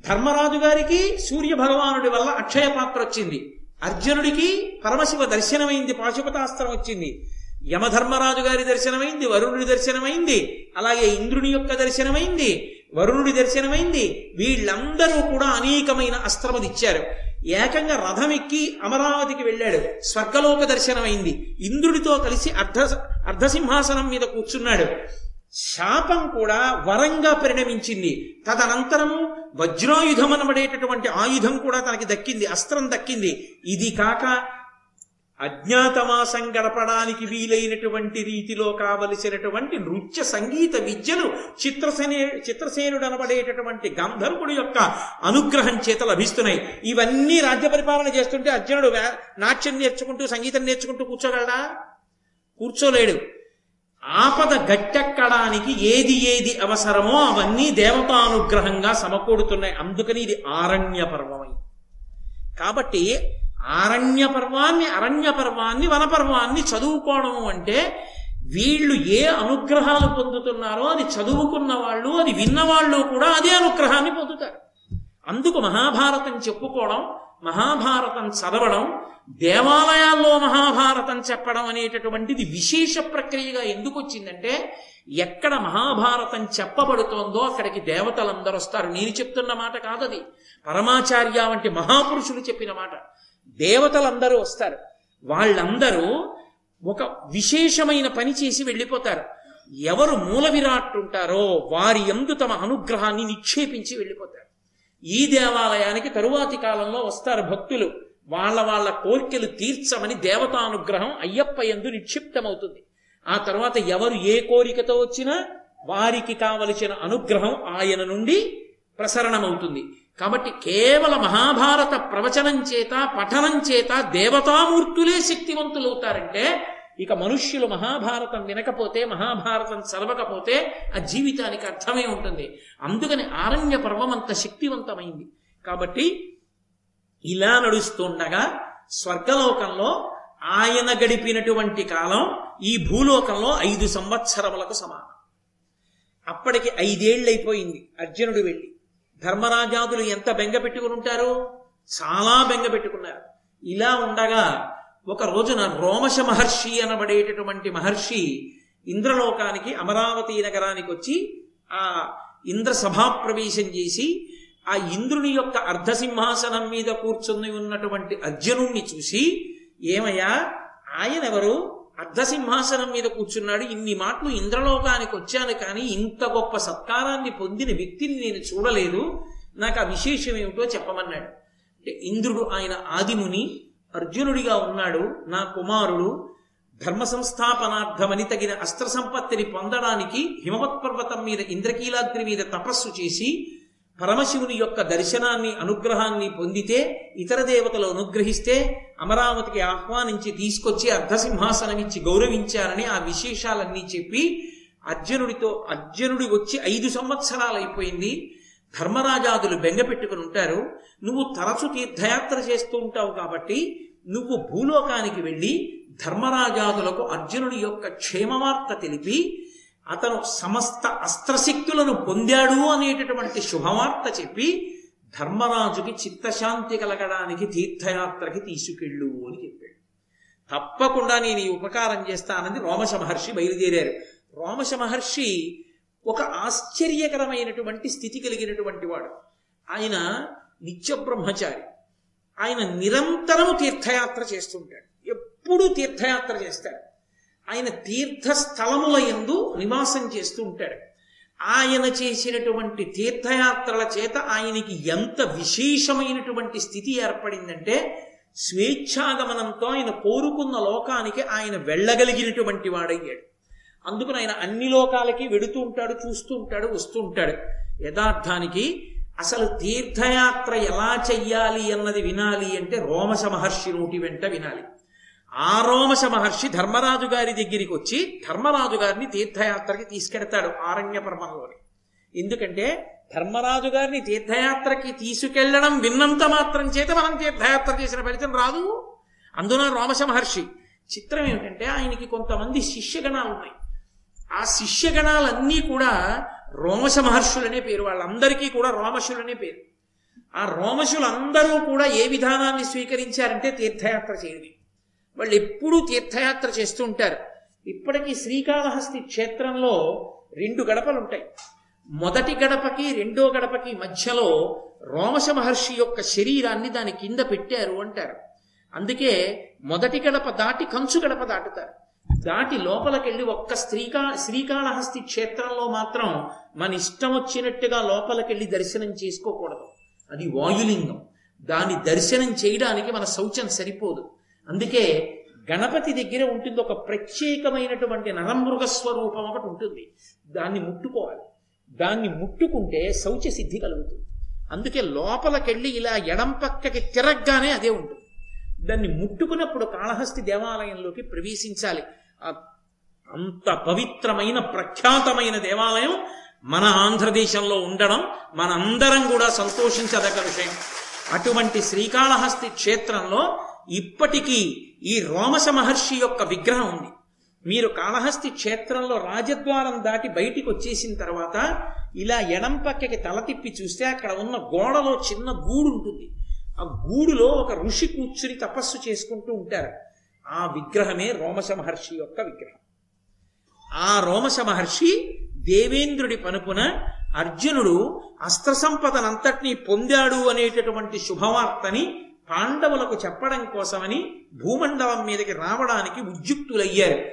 Speaker 1: ధర్మరాజు గారికి సూర్య భగవానుడి వల్ల అక్షయ పాత్ర వచ్చింది. అర్జునుడికి పరమశివ దర్శనమైంది పాశుపతాస్త్రం వచ్చింది. యమధర్మరాజు గారి దర్శనమైంది వరుణుడి దర్శనమైంది అలాగే ఇంద్రుని యొక్క దర్శనమైంది వరుణుడి దర్శనమైంది. వీళ్ళందరూ కూడా అనేకమైన అస్త్రములు ఇచ్చారు. ఏకంగా రథం ఎక్కి అమరావతికి వెళ్ళాడు. స్వర్గలోక దర్శనమైంది. ఇంద్రుడితో కలిసి అర్ధ అర్ధసింహాసనం మీద కూర్చున్నాడు. శాపం కూడా వరంగా పరిణమించింది. తదనంతరము వజ్రాయుధం అనబడేటటువంటి ఆయుధం కూడా తనకి దక్కింది. అస్త్రం దక్కింది. ఇది కాక అజ్ఞాతమాసం గడపడానికి వీలైనటువంటి రీతిలో కావలసినటువంటి నృత్య సంగీత విద్యలు చిత్రసేనే చిత్రసేనుడు అనబడేటటువంటి గంధర్వుడి యొక్క అనుగ్రహం చేత లభిస్తున్నాయి. ఇవన్నీ రాజ్య పరిపాలన చేస్తుంటే అర్జునుడు నాట్యం నేర్చుకుంటూ సంగీతం నేర్చుకుంటూ కూర్చోగలడా? కూర్చోలేడు. ఆపద గట్టెక్కడానికి ఏది ఏది అవసరమో అవన్నీ దేవతానుగ్రహంగా సమకూడుతున్నాయి. అందుకని ఇది ఆరణ్య పర్వమై. కాబట్టి ఆరణ్య పర్వాన్ని అరణ్య పర్వాన్ని వనపర్వాన్ని చదువుకోవడం అంటే వీళ్ళు ఏ అనుగ్రహాలు పొందుతున్నారో అది చదువుకున్న వాళ్ళు అది విన్నవాళ్ళు కూడా అదే అనుగ్రహాన్ని పొందుతారు. అందుకు మహాభారతం చెప్పుకోవడం మహాభారతం చదవడం దేవాలయాల్లో మహాభారతం చెప్పడం అనేటటువంటిది విశేష ప్రక్రియగా ఎందుకు వచ్చిందంటే ఎక్కడ మహాభారతం చెప్పబడుతోందో అక్కడికి దేవతలందరూ వస్తారు నేను చెప్తున్న మాట కాదది. పరమాచార్య వంటి మహాపురుషులు చెప్పిన మాట. దేవతలందరూ వస్తారు. వాళ్ళందరూ ఒక విశేషమైన పని చేసి వెళ్ళిపోతారు. ఎవరు మూల విరాట్ ఉంటారో వారి ఎందు తమ అనుగ్రహాన్ని నిక్షేపించి వెళ్ళిపోతారు. ఈ దేవాలయానికి తరువాతి కాలంలో వస్తారు భక్తులు. వాళ్ళ వాళ్ళ కోరికలు తీర్చమని దేవతానుగ్రహం అయ్యప్ప ఎందు నిక్షిప్తమవుతుంది. ఆ తర్వాత ఎవరు ఏ కోరికతో వచ్చినా వారికి కావలసిన అనుగ్రహం ఆయన నుండి ప్రసరణమవుతుంది. కాబట్టి కేవల మహాభారత ప్రవచనం చేత పఠనం చేత దేవతామూర్తులే శక్తివంతులవుతారంటే ఇక మనుష్యులు మహాభారతం వినకపోతే మహాభారతం చదవకపోతే ఆ జీవితానికి అర్థమే ఉంటుంది. అందుకని ఆరణ్య పర్వం అంత శక్తివంతమైంది. కాబట్టి ఇలా నడుస్తుండగా స్వర్గలోకంలో ఆయన గడిపినటువంటి కాలం ఈ భూలోకంలో ఐదు సంవత్సరములకు సమానం. అప్పటికి ఐదేళ్ళైపోయింది అర్జునుడు వెళ్ళి. ధర్మరాజాదులు ఎంత బెంగ పెట్టుకుని ఉంటారు చాలా బెంగ పెట్టుకున్నారు. ఇలా ఉండగా ఒక రోజున రోమశ మహర్షి అనబడేటటువంటి మహర్షి ఇంద్రలోకానికి అమరావతి నగరానికి వచ్చి ఆ ఇంద్ర సభాప్రవేశం చేసి ఆ ఇంద్రుని యొక్క అర్ధసింహాసనం మీద కూర్చుని ఉన్నటువంటి అర్జునుణ్ణి చూసి ఏమయ్యా ఆయన ఎవరు అర్ధసింహాసనం మీద కూర్చున్నాడు. ఇన్ని మాటలు ఇంద్రలోకానికి వచ్చాను కానీ ఇంత గొప్ప సత్కారాన్ని పొందిన వ్యక్తిని నేను చూడలేదు. నాకు ఆ విశేషం ఏమిటో చెప్పమన్నాడు. అంటే ఇంద్రుడు ఆయన ఆదిముని అర్జునుడిగా ఉన్నాడు నా కుమారుడు. ధర్మ సంస్థాపనార్థమని తగిన అస్త్ర సంపత్తిని పొందడానికి హిమవత్ పర్వతం మీద ఇంద్రకీలాద్రి మీద తపస్సు చేసి పరమశివుని యొక్క దర్శనాన్ని అనుగ్రహాన్ని పొందితే ఇతర దేవతలు అనుగ్రహిస్తే అమరావతికి ఆహ్వానించి తీసుకొచ్చి అర్ధసింహాసనమిచ్చి గౌరవించారని ఆ విశేషాలన్నీ చెప్పి అర్జునుడితో అర్జునుడి వచ్చి ఐదు సంవత్సరాలు అయిపోయింది ధర్మరాజాదులు బెంగ పెట్టుకుని ఉంటారు. నువ్వు తరచు తీర్థయాత్ర చేస్తూ ఉంటావు కాబట్టి నువ్వు భూలోకానికి వెళ్ళి ధర్మరాజాదులకు అర్జునుడి యొక్క క్షేమవార్త తెలిపి అతను సమస్త అస్త్రశక్తులను పొందాడు అనేటటువంటి శుభవార్త చెప్పి ధర్మరాజుకి చిత్తశాంతి కలగడానికి తీర్థయాత్రకి తీసుకెళ్ళు అని చెప్పాడు. తప్పకుండా నేను ఈ ఉపకారం చేస్తానని రోమశ మహర్షి బయలుదేరారు. రోమశ మహర్షి ఒక ఆశ్చర్యకరమైనటువంటి స్థితి కలిగినటువంటి వాడు. ఆయన నిత్య బ్రహ్మచారి. ఆయన నిరంతరము తీర్థయాత్ర చేస్తుంటాడు. ఎప్పుడూ తీర్థయాత్ర చేస్తాడు. ఆయన తీర్థస్థలముల ఎందు నివాసం చేస్తూ ఉంటాడు. ఆయన చేసినటువంటి తీర్థయాత్రల చేత ఆయనకి ఎంత విశేషమైనటువంటి స్థితి ఏర్పడిందంటే స్వేచ్ఛాగమనంతో ఆయన కోరుకున్న లోకానికి ఆయన వెళ్ళగలిగినటువంటి వాడయ్యాడు. అందుకని ఆయన అన్ని లోకాలకి వెడుతూ ఉంటాడు చూస్తూ ఉంటాడు వస్తూ ఉంటాడు. యథార్థానికి అసలు తీర్థయాత్ర ఎలా చెయ్యాలి అన్నది వినాలి అంటే రోమస మహర్షి నోటి వెంట వినాలి. ఆ రోమశ మహర్షి ధర్మరాజు గారి దగ్గరికి వచ్చి ధర్మరాజు గారిని తీర్థయాత్రకి తీసుకెడతాడు ఆరణ్య పర్వంలోని ఎందుకంటే ధర్మరాజు గారిని తీర్థయాత్రకి తీసుకెళ్ళడం విన్నంత మాత్రం చేత మనం తీర్థయాత్ర చేసిన ఫలితం రాదు. అందున రోమశ మహర్షి చిత్రం ఏమిటంటే ఆయనకి కొంతమంది శిష్యగణాలు ఉన్నాయి. ఆ శిష్యగణాలన్నీ కూడా రోమశ మహర్షులనే పేరు వాళ్ళందరికీ కూడా రోమశులనే పేరు. ఆ రోమశులందరూ కూడా ఏ విధానాన్ని స్వీకరించారంటే తీర్థయాత్ర చేయడం వాళ్ళు ఎప్పుడూ తీర్థయాత్ర చేస్తూ ఉంటారు. ఇప్పటికీ శ్రీకాళహస్తి క్షేత్రంలో రెండు గడపలు ఉంటాయి. మొదటి గడపకి రెండో గడపకి మధ్యలో రోమశ మహర్షి యొక్క శరీరాన్ని దాని కింద పెట్టారు అంటారు. అందుకే మొదటి గడప దాటి కంచు గడప దాటుతారు. దాటి లోపలికెళ్ళి ఒక్క శ్రీకా శ్రీకాళహస్తి క్షేత్రంలో మాత్రం మన ఇష్టం వచ్చినట్టుగా లోపలికెళ్ళి దర్శనం చేసుకోకూడదు. అది వాయులింగం. దాని దర్శనం చేయడానికి మన శౌచం సరిపోదు. అందుకే గణపతి దగ్గర ఉంటుంది ఒక ప్రత్యేకమైనటువంటి నరమృగ స్వరూపం ఒకటి ఉంటుంది. దాన్ని ముట్టుకోవాలి. దాన్ని ముట్టుకుంటే శౌచ సిద్ధి కలుగుతుంది. అందుకే లోపలికెళ్ళి ఇలా ఎడం పక్కకి తిరగగానే అదే ఉంటుంది. దాన్ని ముట్టుకున్నప్పుడు కాళహస్తి దేవాలయంలోకి ప్రవేశించాలి. అంత పవిత్రమైన ప్రఖ్యాతమైన దేవాలయం మన ఆంధ్రదేశంలో ఉండడం మనందరం కూడా సంతోషించదగ్గ విషయం. అటువంటి శ్రీకాళహస్తి క్షేత్రంలో ఇప్పటికీ ఈ రోమస మహర్షి యొక్క విగ్రహం ఉంది. మీరు కాళహస్తి క్షేత్రంలో రాజద్వారం దాటి బయటికి వచ్చేసిన తర్వాత ఇలా ఎడం పక్కకి తల తిప్పి చూస్తే అక్కడ ఉన్న గోడలో చిన్న గూడు ఉంటుంది. ఆ గూడులో ఒక ఋషి కూర్చుని తపస్సు చేసుకుంటూ ఉంటారు. ఆ విగ్రహమే రోమస మహర్షి యొక్క విగ్రహం. ఆ రోమశ మహర్షి దేవేంద్రుడి పనుపున అర్జునుడు అస్త్ర సంపదనంతటినీ పొందాడు అనేటటువంటి శుభవార్తని పాండవులకు చెప్పడం కోసమని భూమండలం మీదకి రావడానికి ఉద్యుక్తులయ్యారు.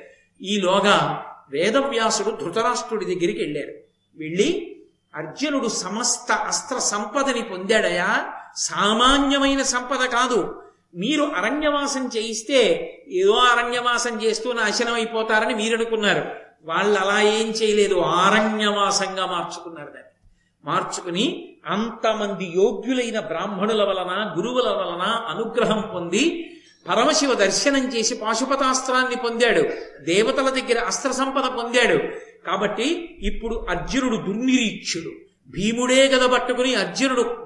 Speaker 1: ఈలోగా వేదవ్యాసుడు ధృతరాష్ట్రుడి దగ్గరికి వెళ్ళారు. వెళ్ళి అర్జునుడు సమస్త అస్త్ర సంపదని పొందాడయా? సామాన్యమైన సంపద కాదు. మీరు అరణ్యవాసం చేయిస్తే ఏదో అరణ్యవాసం చేస్తూ నాశనం అయిపోతారని మీరు అనుకున్నారు వాళ్ళు అలా ఏం చేయలేదు. ఆరణ్యవాసంగా మార్చుకున్నారు దాన్ని. మార్చుకుని అంతమంది యోగ్యులైన బ్రాహ్మణుల వలన గురువుల వలన అనుగ్రహం పొంది పరమశివ దర్శనం చేసి పాశుపతాస్త్రాన్ని పొందాడు. దేవతల దగ్గర అస్త్ర సంపద పొందాడు. కాబట్టి ఇప్పుడు అర్జునుడు దుర్నిరీక్షుడు. భీముడే గద పట్టుకుని అర్జునుడు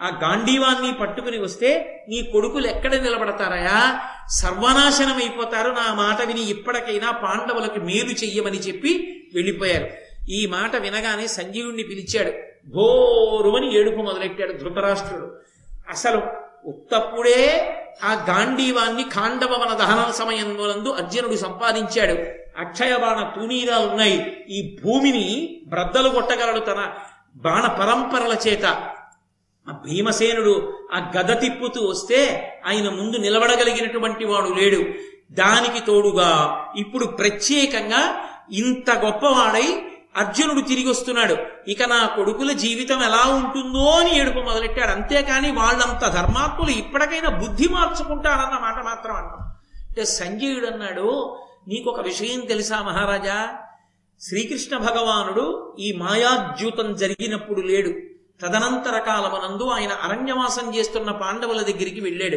Speaker 1: ఆ గాంధీవాన్ని పట్టుకుని వస్తే నీ కొడుకులు ఎక్కడ నిలబడతారయా? సర్వనాశనం అయిపోతారు. నా మాట విని ఇప్పటికైనా పాండవులకు మేలు చెయ్యమని చెప్పి వెళ్ళిపోయారు. ఈ మాట వినగానే సంజీవుణ్ణి పిలిచాడు. భోరుమని ఏడుపు మొదలెట్టాడు ధృతరాష్ట్రుడు. అసలు ఉత్తప్పుడే ఆ గాంధీవాన్ని ఖాండవ వన దహనం సమయంలోనందు అర్జునుడు సంపాదించాడు. అక్షయ బాణ తూనీరాలు ఉన్నాయి. ఈ భూమిని బ్రద్దలు కొట్టగలడు తన బాణ పరంపరల చేత. ఆ భీమసేనుడు ఆ గద తిప్పుతూ వస్తే ఆయన ముందు నిలబడగలిగినటువంటి వాడు లేడు. దానికి తోడుగా ఇప్పుడు ప్రత్యేకంగా ఇంత గొప్పవాడై అర్జునుడు తిరిగి వస్తున్నాడు. ఇక నా కొడుకుల జీవితం ఎలా ఉంటుందో అని ఏడుపు మొదలెట్టాడు. అంతేకాని వాళ్ళంత ధర్మాత్ములు ఇప్పటికైనా బుద్ధి మార్చుకుంటారన్న మాట మాత్రం అన్నాం అంటే సంజయుడు అన్నాడు నీకు ఒక విషయం తెలుసా మహారాజా? శ్రీకృష్ణ భగవానుడు ఈ మాయాద్యూతం జరిగినప్పుడు లేడు. తదనంతర కాలమనందు ఆయన అరణ్యవాసం చేస్తున్న పాండవుల దగ్గరికి వెళ్ళాడు.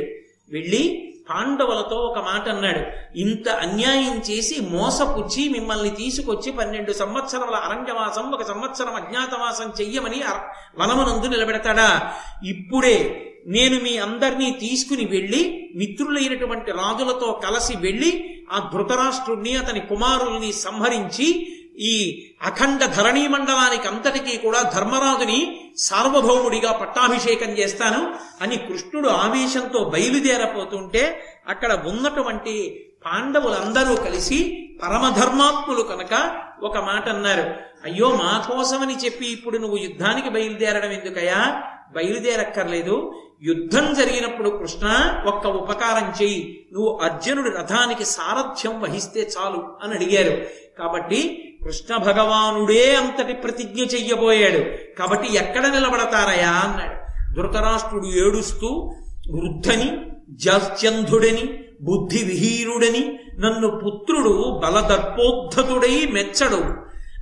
Speaker 1: వెళ్ళి పాండవులతో ఒక మాట అన్నాడు. ఇంత అన్యాయం చేసి మోసపుచ్చి మిమ్మల్ని తీసుకొచ్చి పన్నెండు సంవత్సరముల అరణ్యవాసం ఒక సంవత్సరం అజ్ఞాతవాసం చెయ్యమని అర- వనమునందు నిలబెడతాడా? ఇప్పుడే నేను మీ అందరినీ తీసుకుని వెళ్ళి మిత్రులైనటువంటి రాజులతో కలిసి వెళ్ళి ఆ ధృతరాష్ట్రుణ్ణి అతని కుమారుల్ని సంహరించి ఈ అఖండ ధరణీ మండలానికి అంతటికీ కూడా ధర్మరాజుని సార్వభౌముడిగా పట్టాభిషేకం చేస్తాను అని కృష్ణుడు ఆవేశంతో బయలుదేరపోతుంటే అక్కడ ఉన్నటువంటి పాండవులందరూ కలిసి పరమధర్మాత్ములు కనుక ఒక మాట అన్నారు అయ్యో మా కోసమని చెప్పి ఇప్పుడు నువ్వు యుద్ధానికి బయలుదేరడం ఎందుకయ్యా? బయలుదేరక్కర్లేదు. యుద్ధం జరిగినప్పుడు కృష్ణ ఒక్క ఉపకారం చెయ్యి. నువ్వు అర్జునుడి రథానికి సారథ్యం వహిస్తే చాలు అని అడిగారు. కాబట్టి కృష్ణ భగవానుడే అంతటి ప్రతిజ్ఞ చెయ్యబోయాడు. కాబట్టి ఎక్కడ నిలబడతారయా అన్నాడు. ధృతరాష్ట్రుడు ఏడుస్తూ వృద్ధని జాస్చంధుడని బుద్ధి విహీనుడని నన్ను పుత్రుడు బలదర్పోద్ధతుడై మెచ్చడు.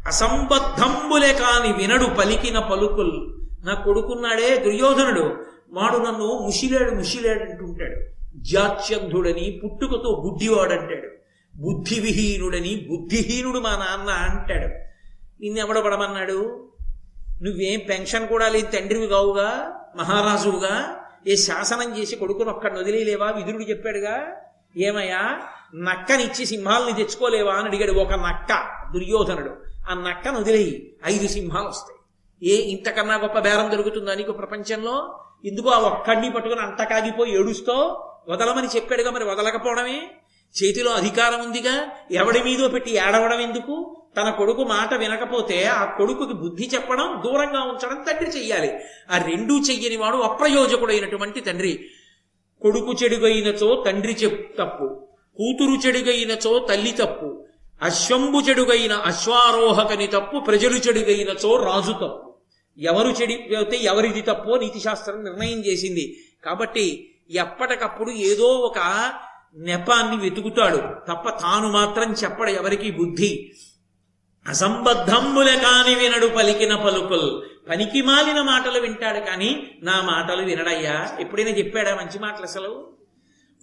Speaker 1: అసంబద్ధంబులే కాని వినడు పలికిన పలుకుల్. నా కొడుకున్నాడే దుర్యోధనుడు. వాడు నన్ను ముషిలేడు ముషిలేడు అంటుంటాడు. జాత్యంధుడని పుట్టుకతో గుడ్డివాడంటాడు బుద్ధి విహీనుడని బుద్ధిహీనుడు మా నాన్న అంటాడు. నిన్నెవడబడమన్నాడు నువ్వేం పెన్షన్ కూడా లేదు తండ్రివి కావుగా మహారాజువుగా ఏ శాసనం చేసి కొడుకును ఒక్కడిని వదిలేలేవా విదురుడు చెప్పాడుగా ఏమయ్యా నక్కనిచ్చి సింహాలని తెచ్చుకోలేవా అని అడిగాడు ఒక నక్క దుర్యోధనుడు. ఆ నక్కను వదిలేయి ఐదు సింహాలు వస్తాయి. ఏ ఇంతకన్నా గొప్ప బేరం దొరుకుతుందా నీకు ప్రపంచంలో? ఎందుకు ఆ ఒక్కడిని పట్టుకుని అంతకాగిపోయి ఏడుస్తో వదలమని చెప్పాడుగా మరి వదలకపోవడమే? చేతిలో అధికారం ఉందిగా? ఎవడి మీదో పెట్టి ఏడవడం ఎందుకు? తన కొడుకు మాట వినకపోతే ఆ కొడుకుకి బుద్ధి చెప్పడం దూరంగా ఉంచడం తండ్రి చెయ్యాలి. ఆ రెండూ చెయ్యని వాడు అప్రయోజకుడైనటువంటి తండ్రి. కొడుకు చెడుగైనచో తండ్రి చెప్ తప్పు. కూతురు చెడుగైనచో తల్లి తప్పు. అశ్వంబు చెడుగైన అశ్వారోహకని తప్పు. ప్రజలు చెడుగైనచో రాజు తప్పు. ఎవరు చెడిపోతే ఎవరిది తప్పో? నీతి శాస్త్రం నిర్ణయం చేసింది. కాబట్టి ఎప్పటికప్పుడు ఏదో ఒక నెపాన్ని వెతుకుతాడు. తప్ప తాను మాత్రం చెప్పడు ఎవరికి బుద్ధి. అసంబద్ధమ్ముల కాని వినడు పలికిన పలుకుల్. పనికి మాలిన మాటలు వింటాడు కానీ నా మాటలు వినడయ్యా. ఎప్పుడైనా చెప్పాడా మంచి మాటలు అసలు?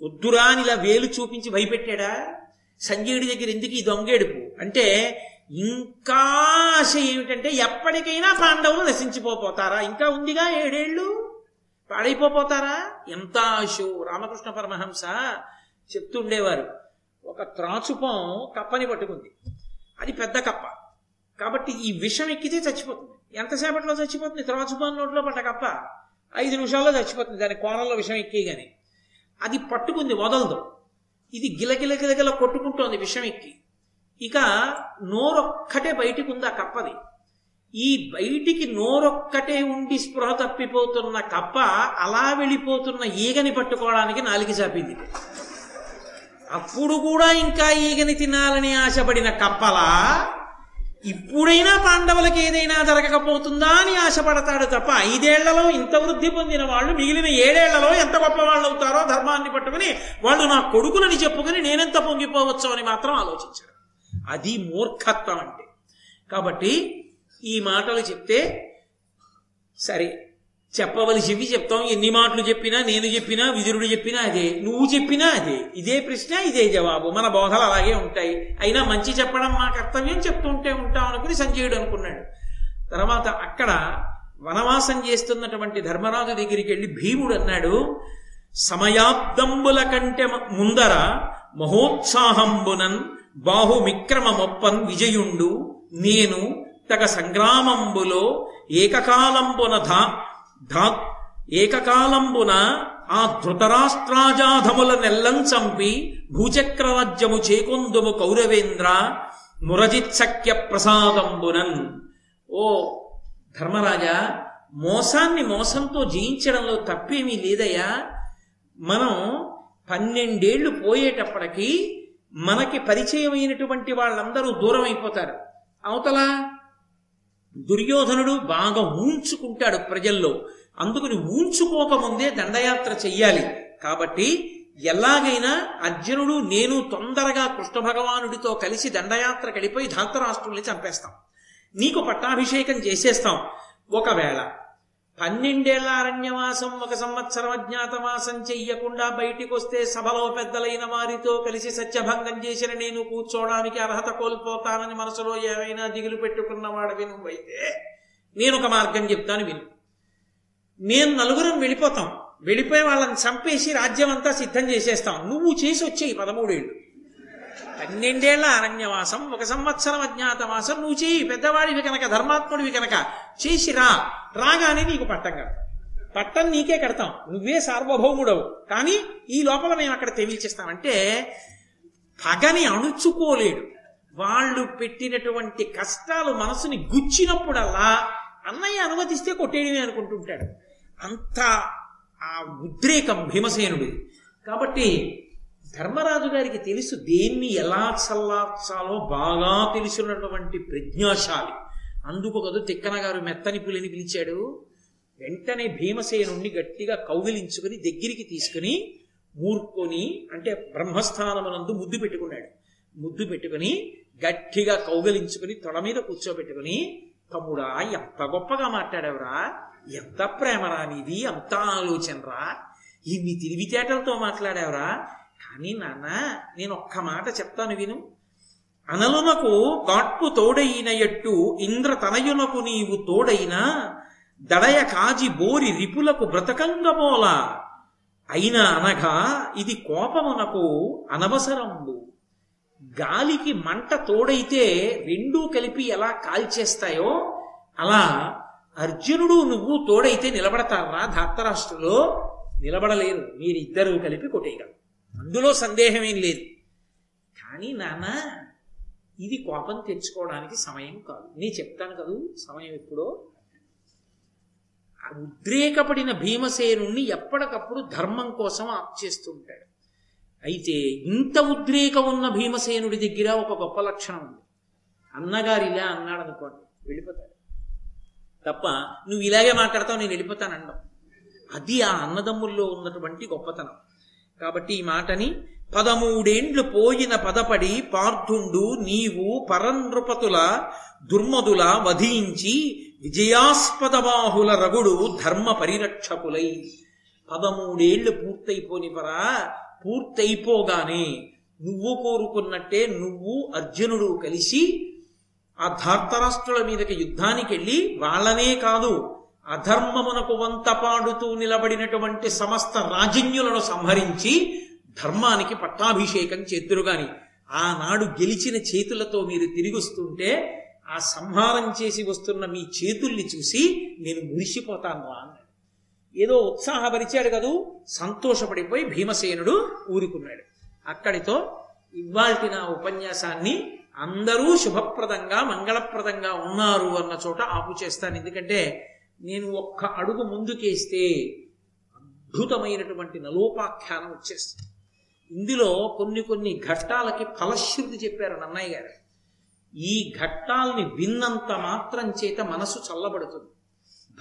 Speaker 1: వద్దురా అని ఇలా వేలు చూపించి భయపెట్టాడా? సంజయుడి దగ్గర ఎందుకు ఈ దొంగేడుపు అంటే ఇంకా ఆశ ఏమిటంటే ఎప్పటికైనా పాండవులు నశించిపోతారా? ఇంకా ఉందిగా ఏడేళ్ళు? పాడైపోతారా? ఎంత ఆశో? రామకృష్ణ పరమహంస. చెప్తుండేవారు. ఒక త్రాచుపం కప్పని పట్టుకుంది. అది పెద్ద కప్ప. కాబట్టి ఈ విషం ఎక్కితే చచ్చిపోతుంది. ఎంతసేపట్లో చచ్చిపోతుంది? త్రాచుపం నోట్లో పడ్డ కప్ప. ఐదు నిమిషాల్లో చచ్చిపోతుంది. దాని కోరల్లో విషం ఎక్కిగానే అది పట్టుకుంది వదలదు. ఇది గిలగిల గిలగిల కొట్టుకుంటోంది విషం ఎక్కి. ఇక నోరొక్కటే బయటికి ఉంది ఆ కప్పది. ఈ బయటికి నోరొక్కటే ఉండి స్పృహ తప్పిపోతున్న కప్ప అలా వెళ్ళిపోతున్న ఈగని పట్టుకోవడానికి నాలిగి చాపింది. అప్పుడు కూడా ఇంకా ఈగని తినాలని ఆశపడిన కప్పల ఇప్పుడైనా పాండవులకి ఏదైనా జరగకపోతుందా అని ఆశపడతాడు తప్ప ఐదేళ్ళలో ఇంత వృద్ధి పొందిన వాళ్ళు మిగిలిన ఏడేళ్ళలో ఎంత గొప్ప వాళ్ళు అవుతారో ధర్మాన్ని పట్టుకుని వాళ్ళు నా కొడుకులని చెప్పుకుని నేనెంత పొంగిపోవచ్చు అని మాత్రం ఆలోచించాడు అది మూర్ఖత్వం అంటే. కాబట్టి ఈ మాటలు చెప్తే సరే చెప్పవలసివి చెప్తాం. ఎన్ని మాటలు చెప్పినా నేను చెప్పినా విదురుడు చెప్పినా అదే. నువ్వు చెప్పినా అదే. ఇదే ప్రశ్న ఇదే జవాబు. మన బోధలు అలాగే ఉంటాయి. అయినా మంచి చెప్పడం మా కర్తవ్యం చెప్తుంటే ఉంటాం అనుకుని సంజయుడు అనుకున్నాడు. తర్వాత అక్కడ వనవాసం చేస్తున్నటువంటి ధర్మరాజు దగ్గరికి వెళ్ళి భీముడు అన్నాడు సమయాబ్దంబుల కంటే ముందర మహోత్సాహంబునన్ బాహుమిక్రమమొప్పన్ విజయుండు. నేను తగ సంగ్రామంబులో ఏకకాలంబున ధా ధా ఏకకాలంబున ఆ ధృతరాష్ట్రాజాధముల నెల్లం చంపి భూచక్రరాజ్యము చేకొందుము కౌరవేంద్ర మురజిత్సఖ్య ప్రసాదంబునన్ ఓ ధర్మరాజా మోసాన్ని మోసంతో జయించడంలో తప్పేమీ లేదయ్యా. మనం పన్నెండేళ్ళు పోయేటప్పటికీ మనకి పరిచయమైనటువంటి వాళ్ళందరూ దూరం అయిపోతారు అవతల దుర్యోధనుడు బాగా ఊంచుకుంటాడు ప్రజల్లో. అందుకని ఊంచుకోకముందే దండయాత్ర చెయ్యాలి. కాబట్టి ఎలాగైనా అర్జునుడు నేను తొందరగా కృష్ణ భగవానుడితో కలిసి దండయాత్ర గడిపోయి ధాతరాష్ట్రుల్ని చంపేస్తాం. నీకు పట్టాభిషేకం చేసేస్తాం. ఒకవేళ పన్నెండేళ్ళ అరణ్యవాసం ఒక సంవత్సరం అజ్ఞాతవాసం చెయ్యకుండా బయటికి వస్తే సభలో పెద్దలైన వారితో కలిసి సత్యభంగం చేసిన నేను కూర్చోవడానికి అర్హత కోల్పోతానని మనసులో ఏమైనా దిగులు పెట్టుకున్నవాడవి నువ్వైతే నేను ఒక మార్గం చెప్తాను విను. నేను నలుగురం వెళ్ళిపోతాం. వెళ్ళిపోయి వాళ్ళని చంపేసి రాజ్యం అంతా సిద్ధం చేసేస్తాం. నువ్వు చేసి వచ్చేయి పదమూడేళ్ళు. పన్నెండేళ్ళ అరణ్యవాసం ఒక సంవత్సరం అజ్ఞాతవాసం నువ్వు చేయి పెద్దవాడివి కనుక ధర్మాత్ముడివి కనుక చేసి రా. రాగానే నీకు పట్టం కడతాం. పట్టం నీకే కడతాం. నువ్వే సార్వభౌముడవు. కానీ ఈ లోపల మేము అక్కడ తెలియచేస్తామంటే పగని అణుచుకోలేడు. వాళ్ళు పెట్టినటువంటి కష్టాలు మనసుని గుచ్చినప్పుడల్లా అన్నయ్య అనుమతిస్తే కొట్టేయడమే అనుకుంటుంటాడు. అంత ఆ ఉద్రేకం భీమసేనుడు కాబట్టి ధర్మరాజు గారికి తెలుసు దేన్ని ఎలా చల్లార్చాలో బాగా తెలుసున్నటువంటి ప్రజ్ఞాశాలి. అందుకు కదు తిక్కన గారు మెత్తని పులిని పిలిచాడు. వెంటనే భీమసేనుణ్ణి గట్టిగా కౌగిలించుకుని దగ్గరికి తీసుకుని మూర్కొని అంటే బ్రహ్మస్థానమునందు ముద్దు పెట్టుకున్నాడు. ముద్దు పెట్టుకుని గట్టిగా కౌగిలించుకుని తొడ మీద కూర్చోబెట్టుకుని తమ్ముడా ఎంత గొప్పగా మాట్లాడేవరా ఎంత ప్రేమరా నీది ఎంత ఆలోచనరా ఇన్ని తెలివితేటలతో మాట్లాడేవరా కానీ నాన్న నేను ఒక్క మాట చెప్తాను విను. అనలునకు గాట్టు తోడైన ఎట్టు ఇంద్ర తనయునకు నీవు తోడైన దడయ కాజి బోరి రిపులకు బ్రతకంగమోల అయినా అనగా ఇది కోపమునకు అనవసరంబు. గాలికి మంట తోడైతే రెండూ కలిపి ఎలా కాల్చేస్తాయో అలా అర్జునుడు నువ్వు తోడైతే నిలబడతారా? ధార్తరాష్ట్రులో నిలబడలేరు. మీరిద్దరూ కలిపి కొట్టేయగలరు. అందులో సందేహమేం లేదు. కానీ నాన్న ఇది కోపం తెచ్చుకోవడానికి సమయం కాదు. నేను చెప్తాను కదూ సమయం ఎప్పుడో? ఆ ఉద్రేకపడిన భీమసేనుణ్ణి ఎప్పటికప్పుడు ధర్మం కోసం ఆప్ చేస్తుంటాడు అయితే ఇంత ఉద్రేకం ఉన్న భీమసేనుడి దగ్గర ఒక గొప్ప లక్షణం ఉంది. అన్నగారు ఇలా అన్నాడు అనుకోండి వెళ్ళిపోతాడు. తప్ప నువ్వు ఇలాగే మాట్లాడతావు నేను వెళ్ళిపోతాను అనడం అది ఆ అన్నదమ్ముల్లో ఉన్నటువంటి గొప్పతనం. కాబట్టి ఈ మాటని పదమూడేండ్లు పోయిన పదపడి పార్థుండు నీవు పరంనృపతుల దుర్మదుల వధించి విజయాస్పద బాహుల రగుడు ధర్మ పరిరక్షకులై. పదమూడేళ్ళు పూర్తయిపోనివరా పూర్తయిపోగానే నువ్వు కోరుకున్నట్టే నువ్వు అర్జునుడు కలిసి ఆ ధార్తరాష్ట్రుల మీదకి యుద్ధానికి వెళ్ళి వాళ్ళనే కాదు అధర్మమునకు వంత పాడుతూ నిలబడినటువంటి సమస్త రాజన్యులను సంహరించి ధర్మానికి పట్టాభిషేకం చేద్దురుగాని ఆనాడు గెలిచిన చేతులతో మీరు తిరిగి వస్తుంటే ఆ సంహారం చేసి వస్తున్న మీ చేతుల్ని చూసి నేను మురిసిపోతాను రా అన్నాడు. ఏదో ఉత్సాహపరిచాడు కదూ సంతోషపడిపోయి భీమసేనుడు ఊరుకున్నాడు. అక్కడితో ఇవాల్టి నా ఉపన్యాసాన్ని అందరూ శుభప్రదంగా మంగళప్రదంగా ఉన్నారు అన్న చోట ఆపు చేస్తాను ఎందుకంటే నేను ఒక్క అడుగు ముందుకేస్తే అద్భుతమైనటువంటి నలోపాఖ్యానం వచ్చేస్తుంది. ఇందులో కొన్ని కొన్ని ఘట్టాలకి ఫలశ్రుతి చెప్పారు నన్నయ్య గారు. ఈ ఘట్టాల్ని విన్నంత మాత్రం చేత మనసు చల్లబడుతుంది.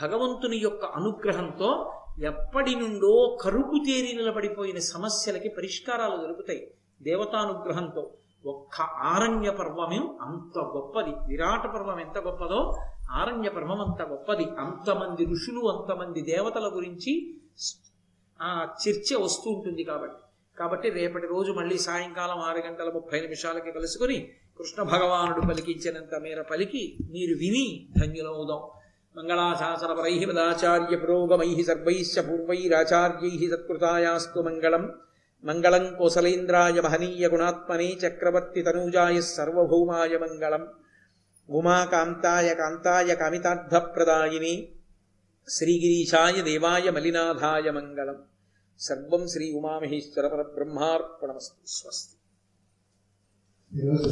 Speaker 1: భగవంతుని యొక్క అనుగ్రహంతో ఎప్పటి నుండో కరుపు తేరి నిలబడిపోయిన సమస్యలకి పరిష్కారాలు దొరుకుతాయి. దేవతానుగ్రహంతో ఒక్క ఆరణ్య పర్వమే అంత గొప్పది. విరాట పర్వం ఎంత గొప్పదో ఆరణ్య పర్వం అంత గొప్పది. అంతమంది ఋషులు అంతమంది దేవతల గురించి ఆ చర్చ వస్తూ ఉంటుంది కాబట్టి. కాబట్టి రేపటి రోజు మళ్ళీ సాయంకాలం ఆరు గంటల ముప్పై నిమిషాలకి కలుసుకొని కృష్ణ భగవానుడు పలికించినంత మేర పలికి మీరు విని ధన్యులవుదాం మంగళాశాసనపరై పదాచార్య పురోగమై సర్వైశ్చ పూర్వైరాచార్యై సత్కృతాయాస్తు మంగళం. మంగళం కోసలేంద్రాయ మహనీయ గుణాత్మనే చక్రవర్తి తనూజాయ సర్వభౌమాయ మంగళం. ఉమాకాంతాయ కాంతాయ కామితార్థప్రదాయిని శ్రీగిరీశాయ దేవాయ మలినాథాయ మంగళం సర్వం శ్రీ ఉమామహేశ్వర పర బ్రహ్మార్పణమస్తు స్వస్తి
Speaker 2: ఈరోజు